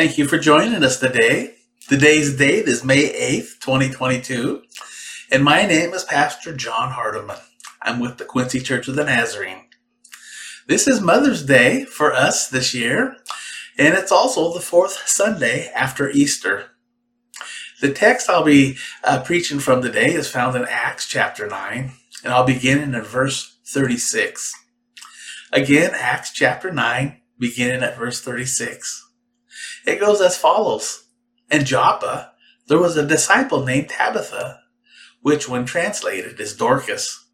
Thank you for joining us today. Today's date is May 8th, 2022, and my name is Pastor John Hardiman. I'm with the Quincy Church of the Nazarene. This is Mother's Day for us this year, and it's also the fourth Sunday after Easter. The text I'll be uh, preaching from today is found in Acts chapter 9, and I'll begin in verse 36. Again, Acts chapter 9, beginning at verse 36. It goes as follows. In Joppa, there was a disciple named Tabitha, which when translated is Dorcas,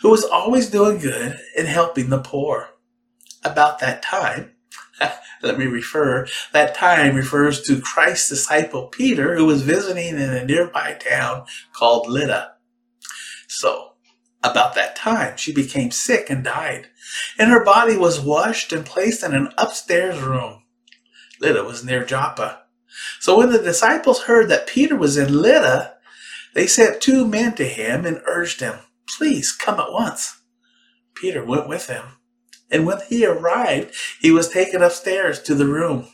who was always doing good and helping the poor. About that time, let me refer, that time refers to Christ's disciple Peter, who was visiting in a nearby town called Lydda. So, about that time, she became sick and died, and her body was washed and placed in an upstairs room. Lydda was near Joppa. So when the disciples heard that Peter was in Lydda, they sent two men to him and urged him, Please come at once. Peter went with them. And when he arrived, he was taken upstairs to the room.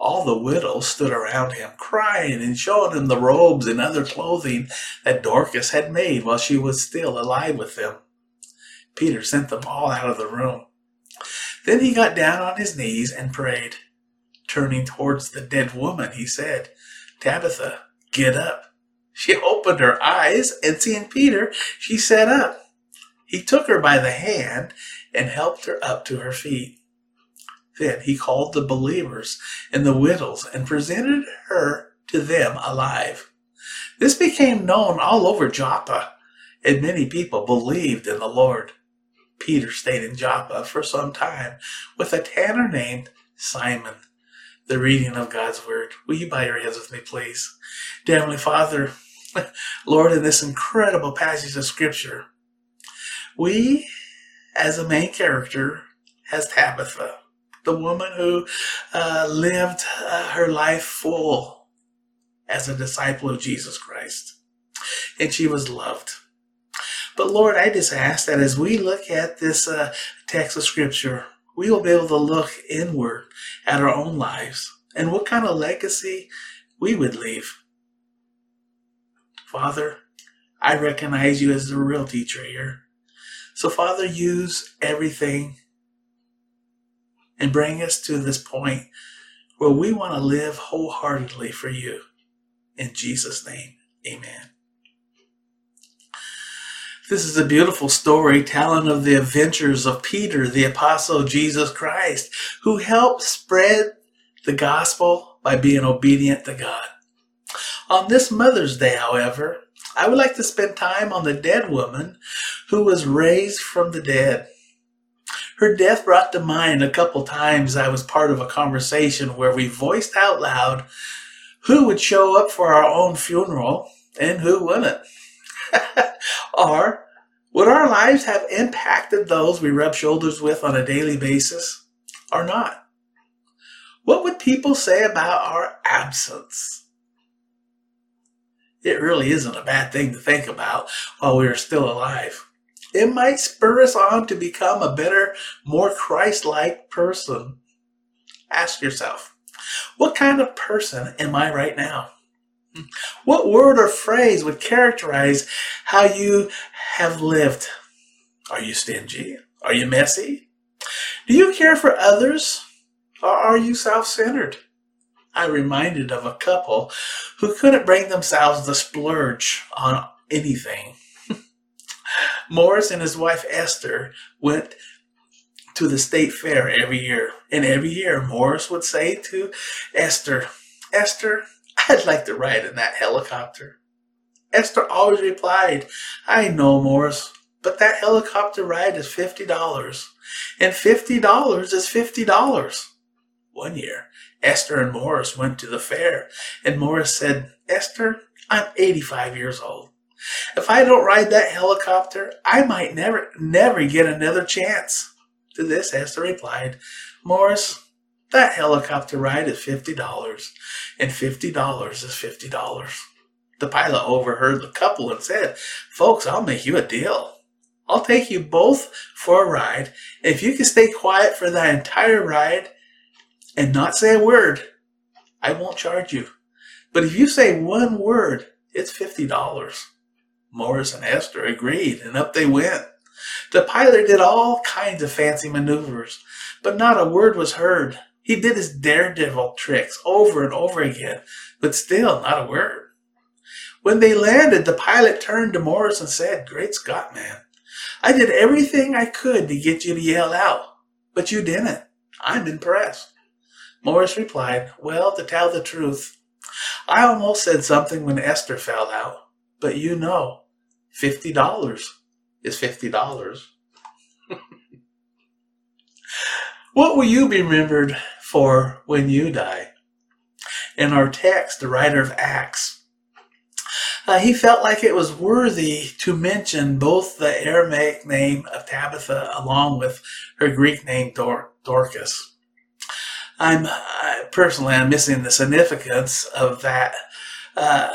All the widows stood around him, crying and showing him the robes and other clothing that Dorcas had made while she was still alive with them. Peter sent them all out of the room. Then he got down on his knees and prayed. Turning towards the dead woman, he said, Tabitha, get up. She opened her eyes, and seeing Peter, she sat up. He took her by the hand and helped her up to her feet. Then he called the believers and the widows and presented her to them alive. This became known all over Joppa, and many people believed in the Lord. Peter stayed in Joppa for some time with a tanner named Simon the reading of God's Word. Will you bow your heads with me, please? Dear Heavenly Father, Lord, in this incredible passage of Scripture, we, as a main character, has Tabitha, the woman who uh, lived uh, her life full as a disciple of Jesus Christ. And she was loved. But Lord, I just ask that as we look at this uh, text of Scripture, we will be able to look inward at our own lives and what kind of legacy we would leave. Father, I recognize you as the real teacher here. So, Father, use everything and bring us to this point where we want to live wholeheartedly for you. In Jesus' name, amen. This is a beautiful story telling of the adventures of Peter, the apostle of Jesus Christ, who helped spread the gospel by being obedient to God. On this Mother's Day, however, I would like to spend time on the dead woman who was raised from the dead. Her death brought to mind a couple times I was part of a conversation where we voiced out loud who would show up for our own funeral and who wouldn't. or would our lives have impacted those we rub shoulders with on a daily basis or not? What would people say about our absence? It really isn't a bad thing to think about while we are still alive. It might spur us on to become a better, more Christ like person. Ask yourself, what kind of person am I right now? What word or phrase would characterize how you have lived? Are you stingy? Are you messy? Do you care for others? Or are you self centered? I'm reminded of a couple who couldn't bring themselves to splurge on anything. Morris and his wife Esther went to the state fair every year. And every year, Morris would say to Esther, Esther, I'd like to ride in that helicopter. Esther always replied, I know, Morris, but that helicopter ride is $50. And $50 is $50. One year, Esther and Morris went to the fair, and Morris said, Esther, I'm 85 years old. If I don't ride that helicopter, I might never, never get another chance. To this, Esther replied, Morris, that helicopter ride is $50, and $50 is $50. The pilot overheard the couple and said, Folks, I'll make you a deal. I'll take you both for a ride. If you can stay quiet for that entire ride and not say a word, I won't charge you. But if you say one word, it's $50. Morris and Esther agreed, and up they went. The pilot did all kinds of fancy maneuvers, but not a word was heard. He did his daredevil tricks over and over again, but still not a word. When they landed, the pilot turned to Morris and said, Great Scott, man. I did everything I could to get you to yell out, but you didn't. I'm impressed. Morris replied, Well, to tell the truth, I almost said something when Esther fell out, but you know, $50 is $50. what will you be remembered for when you die? In our text, the writer of Acts, uh, he felt like it was worthy to mention both the Aramaic name of Tabitha along with her Greek name Dor- Dorcas. I'm personally I'm missing the significance of that, uh,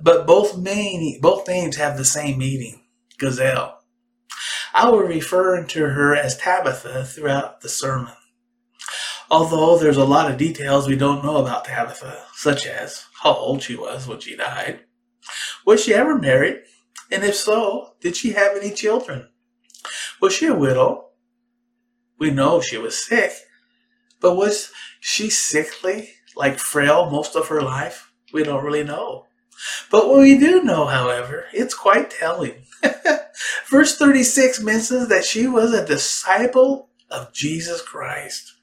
but both main both names have the same meaning, gazelle. I will refer to her as Tabitha throughout the sermon. Although there's a lot of details we don't know about Tabitha, such as how old she was when she died, was she ever married, and if so, did she have any children? Was she a widow? We know she was sick, but was she sickly, like frail most of her life? We don't really know. But what we do know, however, it's quite telling. Verse 36 mentions that she was a disciple of Jesus Christ.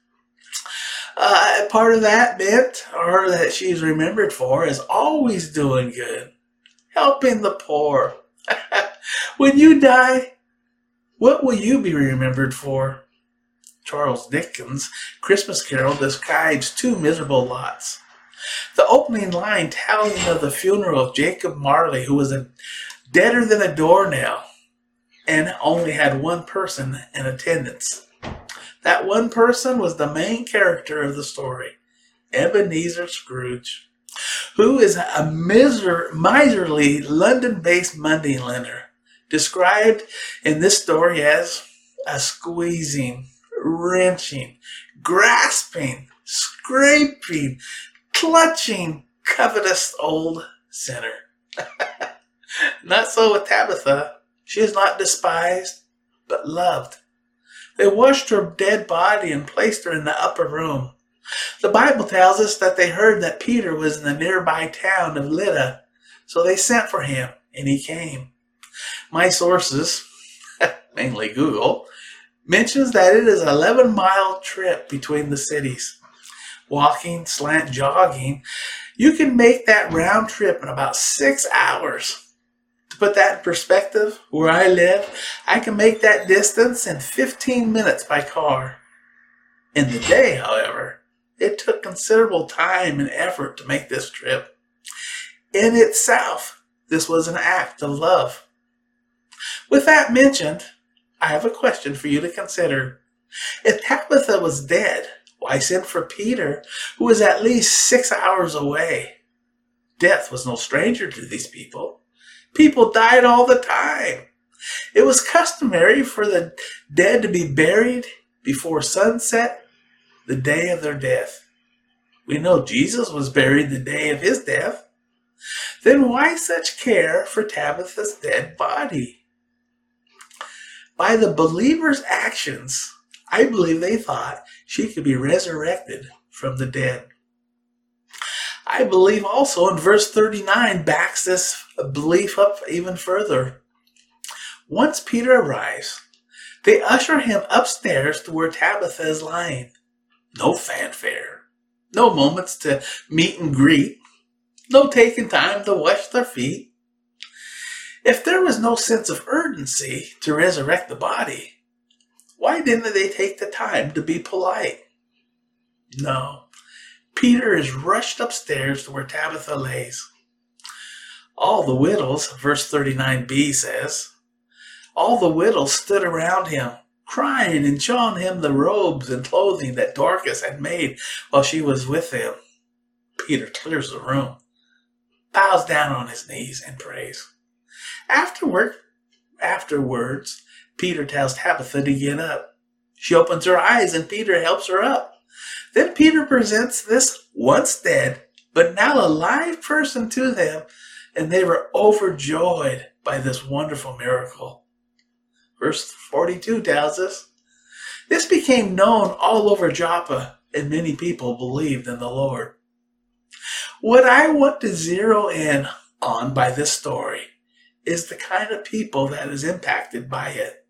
Uh, part of that meant, or that she's remembered for, is always doing good, helping the poor. when you die, what will you be remembered for? Charles Dickens' Christmas Carol describes two miserable lots. The opening line telling of the funeral of Jacob Marley, who was a deader than a doornail and only had one person in attendance. That one person was the main character of the story, Ebenezer Scrooge, who is a miser- miserly London based money lender, described in this story as a squeezing, wrenching, grasping, scraping, clutching, covetous old sinner. not so with Tabitha. She is not despised, but loved. They washed her dead body and placed her in the upper room. The Bible tells us that they heard that Peter was in the nearby town of Lydda, so they sent for him, and he came. My sources, mainly Google, mentions that it is an 11 mile trip between the cities. Walking, slant jogging, you can make that round trip in about six hours. Put that in perspective, where I live, I can make that distance in 15 minutes by car. In the day, however, it took considerable time and effort to make this trip. In itself, this was an act of love. With that mentioned, I have a question for you to consider. If Tabitha was dead, why send for Peter, who was at least six hours away? Death was no stranger to these people. People died all the time. It was customary for the dead to be buried before sunset, the day of their death. We know Jesus was buried the day of his death. Then why such care for Tabitha's dead body? By the believer's actions, I believe they thought she could be resurrected from the dead. I believe also in verse 39 backs this belief up even further. Once Peter arrives, they usher him upstairs to where Tabitha is lying. No fanfare, no moments to meet and greet, no taking time to wash their feet. If there was no sense of urgency to resurrect the body, why didn't they take the time to be polite? No. Peter is rushed upstairs to where Tabitha lays. All the widows, verse 39b says, all the widows stood around him, crying and showing him the robes and clothing that Dorcas had made while she was with him. Peter clears the room, bows down on his knees, and prays. Afterward, afterwards, Peter tells Tabitha to get up. She opens her eyes and Peter helps her up. Then Peter presents this once dead, but now alive person to them, and they were overjoyed by this wonderful miracle. Verse 42 tells us this became known all over Joppa, and many people believed in the Lord. What I want to zero in on by this story is the kind of people that is impacted by it.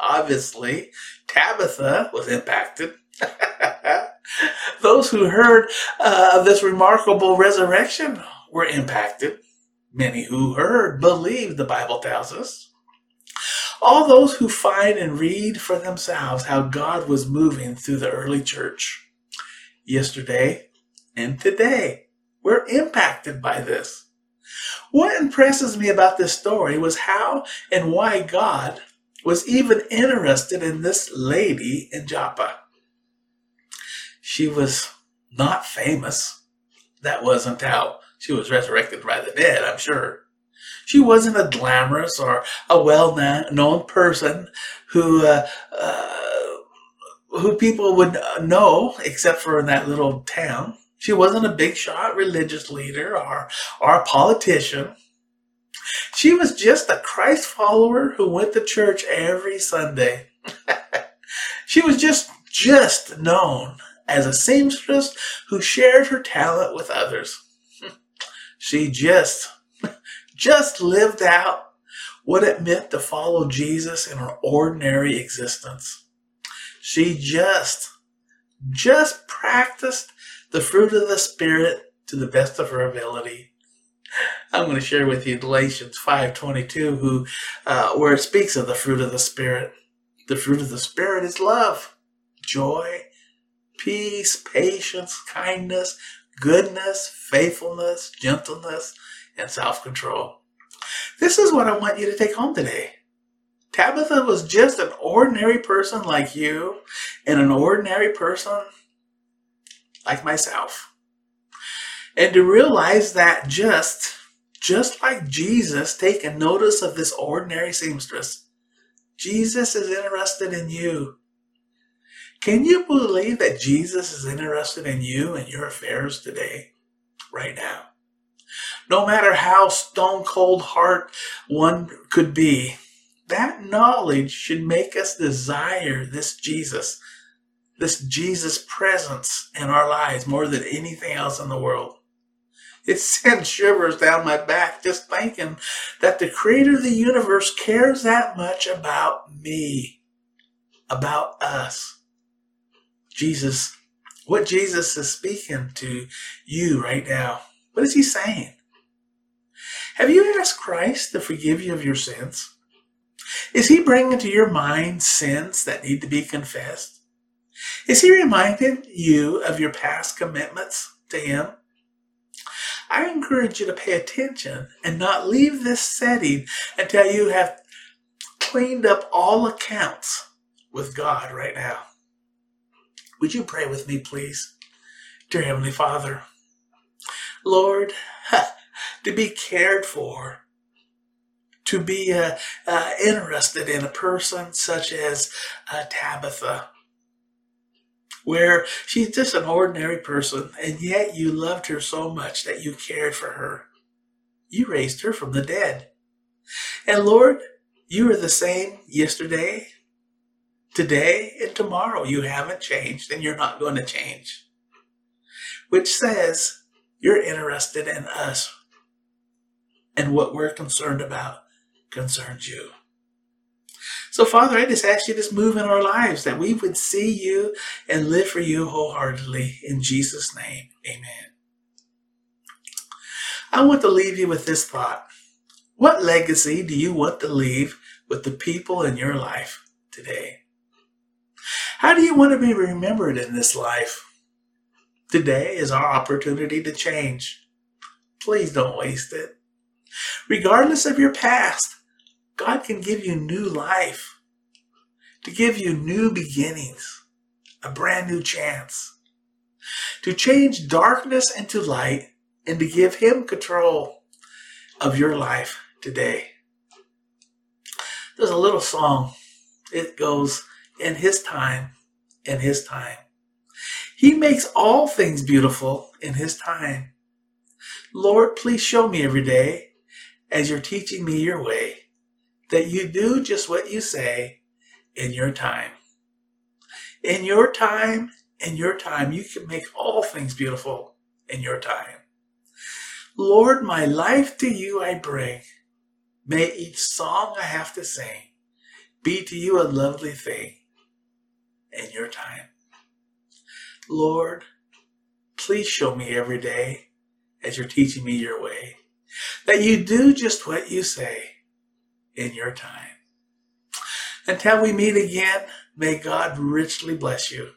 Obviously, Tabitha was impacted. Those who heard uh, of this remarkable resurrection were impacted. Many who heard believed, the Bible tells us. All those who find and read for themselves how God was moving through the early church yesterday and today were impacted by this. What impresses me about this story was how and why God was even interested in this lady in Joppa. She was not famous. That wasn't how she was resurrected by the dead, I'm sure. She wasn't a glamorous or a well-known person who uh, uh, who people would know, except for in that little town. She wasn't a big shot religious leader or or a politician. She was just a Christ follower who went to church every Sunday. she was just just known as a seamstress who shared her talent with others. She just, just lived out what it meant to follow Jesus in her ordinary existence. She just, just practiced the fruit of the Spirit to the best of her ability. I'm going to share with you Galatians 5:22, who, uh, where it speaks of the fruit of the Spirit. The fruit of the Spirit is love, joy, peace, patience, kindness, goodness, faithfulness, gentleness, and self control. This is what I want you to take home today. Tabitha was just an ordinary person like you and an ordinary person like myself. And to realize that just, just like Jesus taking notice of this ordinary seamstress, Jesus is interested in you. Can you believe that Jesus is interested in you and your affairs today, right now? No matter how stone cold heart one could be, that knowledge should make us desire this Jesus, this Jesus presence in our lives more than anything else in the world. It sends shivers down my back just thinking that the creator of the universe cares that much about me, about us. Jesus, what Jesus is speaking to you right now. What is he saying? Have you asked Christ to forgive you of your sins? Is he bringing to your mind sins that need to be confessed? Is he reminding you of your past commitments to him? I encourage you to pay attention and not leave this setting until you have cleaned up all accounts with God right now. Would you pray with me, please? Dear Heavenly Father, Lord, to be cared for, to be uh, uh, interested in a person such as uh, Tabitha, where she's just an ordinary person, and yet you loved her so much that you cared for her. You raised her from the dead. And Lord, you are the same yesterday, today and tomorrow. You haven't changed and you're not going to change. Which says you're interested in us and what we're concerned about concerns you. So, Father, I just ask you to move in our lives that we would see you and live for you wholeheartedly. In Jesus' name, amen. I want to leave you with this thought. What legacy do you want to leave with the people in your life today? How do you want to be remembered in this life? Today is our opportunity to change. Please don't waste it. Regardless of your past, God can give you new life, to give you new beginnings, a brand new chance, to change darkness into light, and to give Him control of your life today. There's a little song. It goes, In His time, in his time. He makes all things beautiful in His time. Lord, please show me every day as you're teaching me your way that you do just what you say in your time. In your time, in your time, you can make all things beautiful in your time. Lord, my life to you I bring. May each song I have to sing be to you a lovely thing in your time. Lord, please show me every day as you're teaching me your way that you do just what you say in your time. Until we meet again, may God richly bless you.